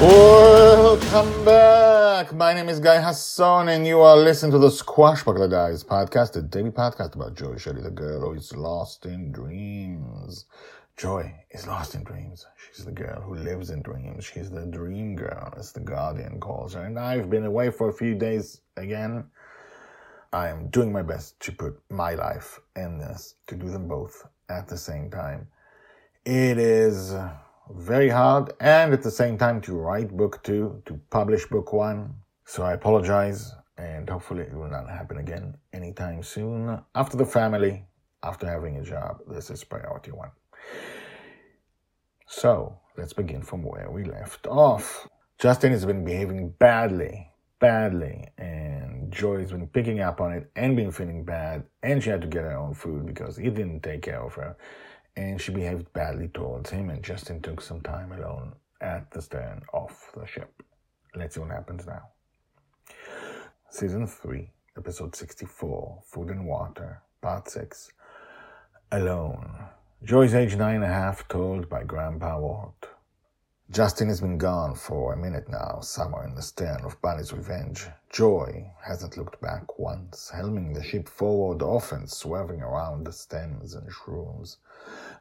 Welcome back. My name is Guy Hasson, and you are listening to the Squashbuckler Diaries podcast, a daily podcast about Joy Shelley, the girl who is lost in dreams. Joy is lost in dreams. She's the girl who lives in dreams. She's the dream girl, as the Guardian calls her. And I've been away for a few days again. I am doing my best to put my life in this, to do them both at the same time. It is very hard and at the same time to write book two, to publish book one. So I apologize and hopefully it will not happen again anytime soon. After the family, after having a job, this is priority one. So let's begin from where we left off. Justin has been behaving badly, badly, and Joy has been picking up on it and been feeling bad, and she had to get her own food because he didn't take care of her and she behaved badly towards him, and Justin took some time alone at the stern of the ship. Let's see what happens now. Season 3, Episode 64 Food and Water, Part 6 Alone. Joy's age nine and a half, told by Grandpa Walt. Justin has been gone for a minute now, somewhere in the stern of Bonny's Revenge. Joy hasn't looked back once, helming the ship forward, often swerving around the stems and shrooms.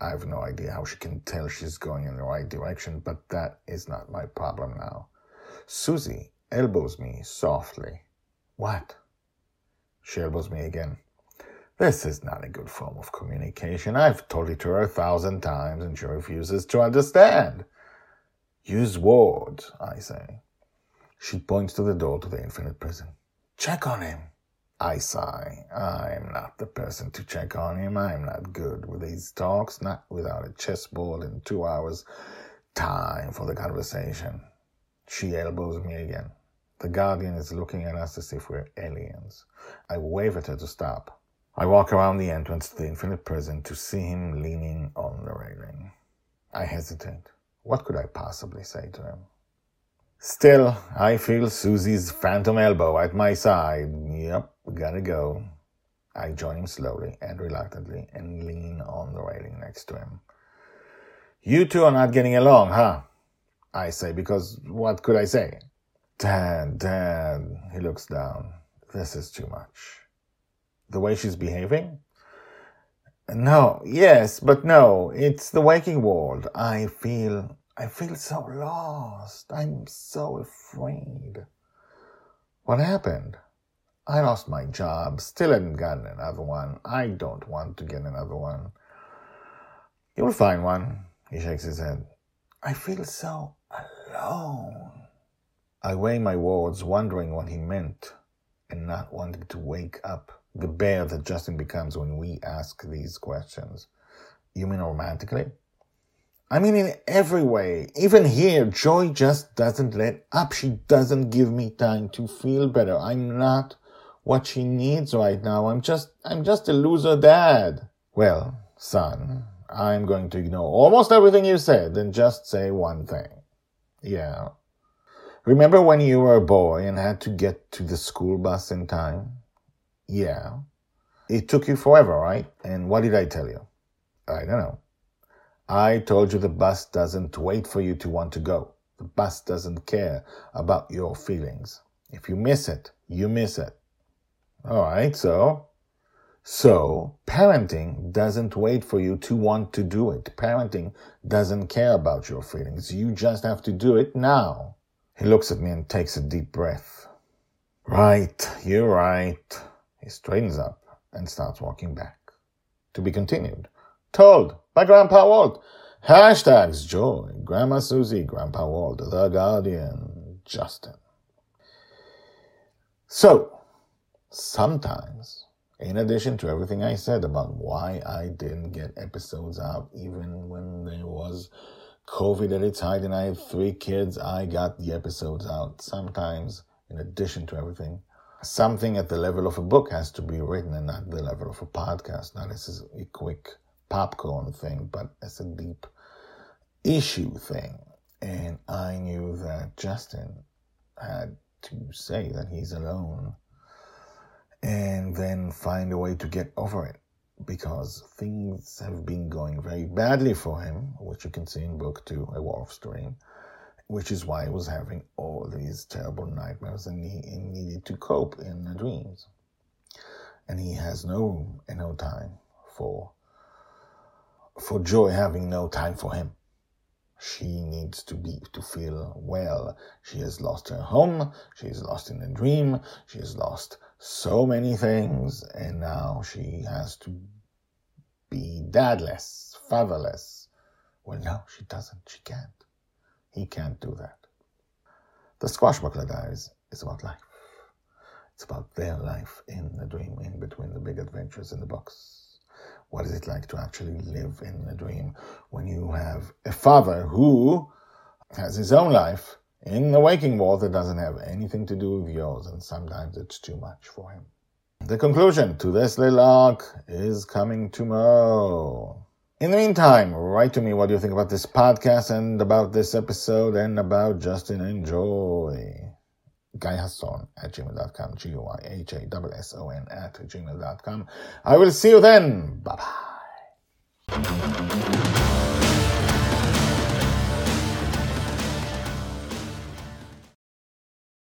I have no idea how she can tell she's going in the right direction, but that is not my problem now. Susie elbows me softly. What? She elbows me again. This is not a good form of communication. I've told it to her a thousand times and she refuses to understand. Use words, I say. She points to the door to the infinite prison. Check on him. I sigh. I'm not the person to check on him. I'm not good with these talks, not without a chessboard in two hours. Time for the conversation. She elbows me again. The guardian is looking at us as if we're aliens. I wave at her to stop. I walk around the entrance to the infinite prison to see him leaning on the railing. I hesitate. What could I possibly say to him? Still, I feel Susie's phantom elbow at my side. Yep, we gotta go. I join him slowly and reluctantly and lean on the railing next to him. You two are not getting along, huh? I say, because what could I say? Dad, Dad, he looks down. This is too much. The way she's behaving? No, yes, but no, it's the waking world. I feel, I feel so lost. I'm so afraid. What happened? I lost my job, still haven't gotten another one. I don't want to get another one. You'll find one, he shakes his head. I feel so alone. I weigh my words, wondering what he meant and not wanting to wake up the bear that Justin becomes when we ask these questions. You mean romantically? I mean, in every way. Even here, Joy just doesn't let up. She doesn't give me time to feel better. I'm not what she needs right now. I'm just, I'm just a loser dad. Well, son, I'm going to ignore almost everything you said and just say one thing. Yeah. Remember when you were a boy and had to get to the school bus in time? Yeah. It took you forever, right? And what did I tell you? I don't know. I told you the bus doesn't wait for you to want to go. The bus doesn't care about your feelings. If you miss it, you miss it. All right, so so parenting doesn't wait for you to want to do it. Parenting doesn't care about your feelings. You just have to do it now. He looks at me and takes a deep breath. Right, you're right. He straightens up and starts walking back. To be continued. Told by Grandpa Walt. Hashtags Joy, Grandma Susie, Grandpa Walt, The Guardian, Justin. So, sometimes In addition to everything I said about why I didn't get episodes out, even when there was COVID at its height and I had three kids, I got the episodes out. Sometimes, in addition to everything, something at the level of a book has to be written and not the level of a podcast. Now, this is a quick popcorn thing, but it's a deep issue thing. And I knew that Justin had to say that he's alone and then find a way to get over it because things have been going very badly for him, which you can see in book two, A Wolf's Dream, which is why he was having all these terrible nightmares and he, needed to cope in the dreams. And he has no no time for for joy having no time for him. She needs to be to feel well. She has lost her home. She is lost in a dream. She has lost so many things, and now she has to be dadless, fatherless. Well, no, she doesn't. She can't. He can't do that. The Squashbuckler Diaries is about life. It's about their life in the dream, in between the big adventures in the books. What is it like to actually live in a dream when you have a father who has his own life in the waking world that doesn't have anything to do with yours, and sometimes it's too much for him. The conclusion to this little arc is coming tomorrow. In the meantime, write to me what you think about this podcast and about this episode and about Justin and Joy. Guy Hasson at gmail.com, G-Y-H-A-S-S-O-N at gmail.com. I will see you then. Bye-bye.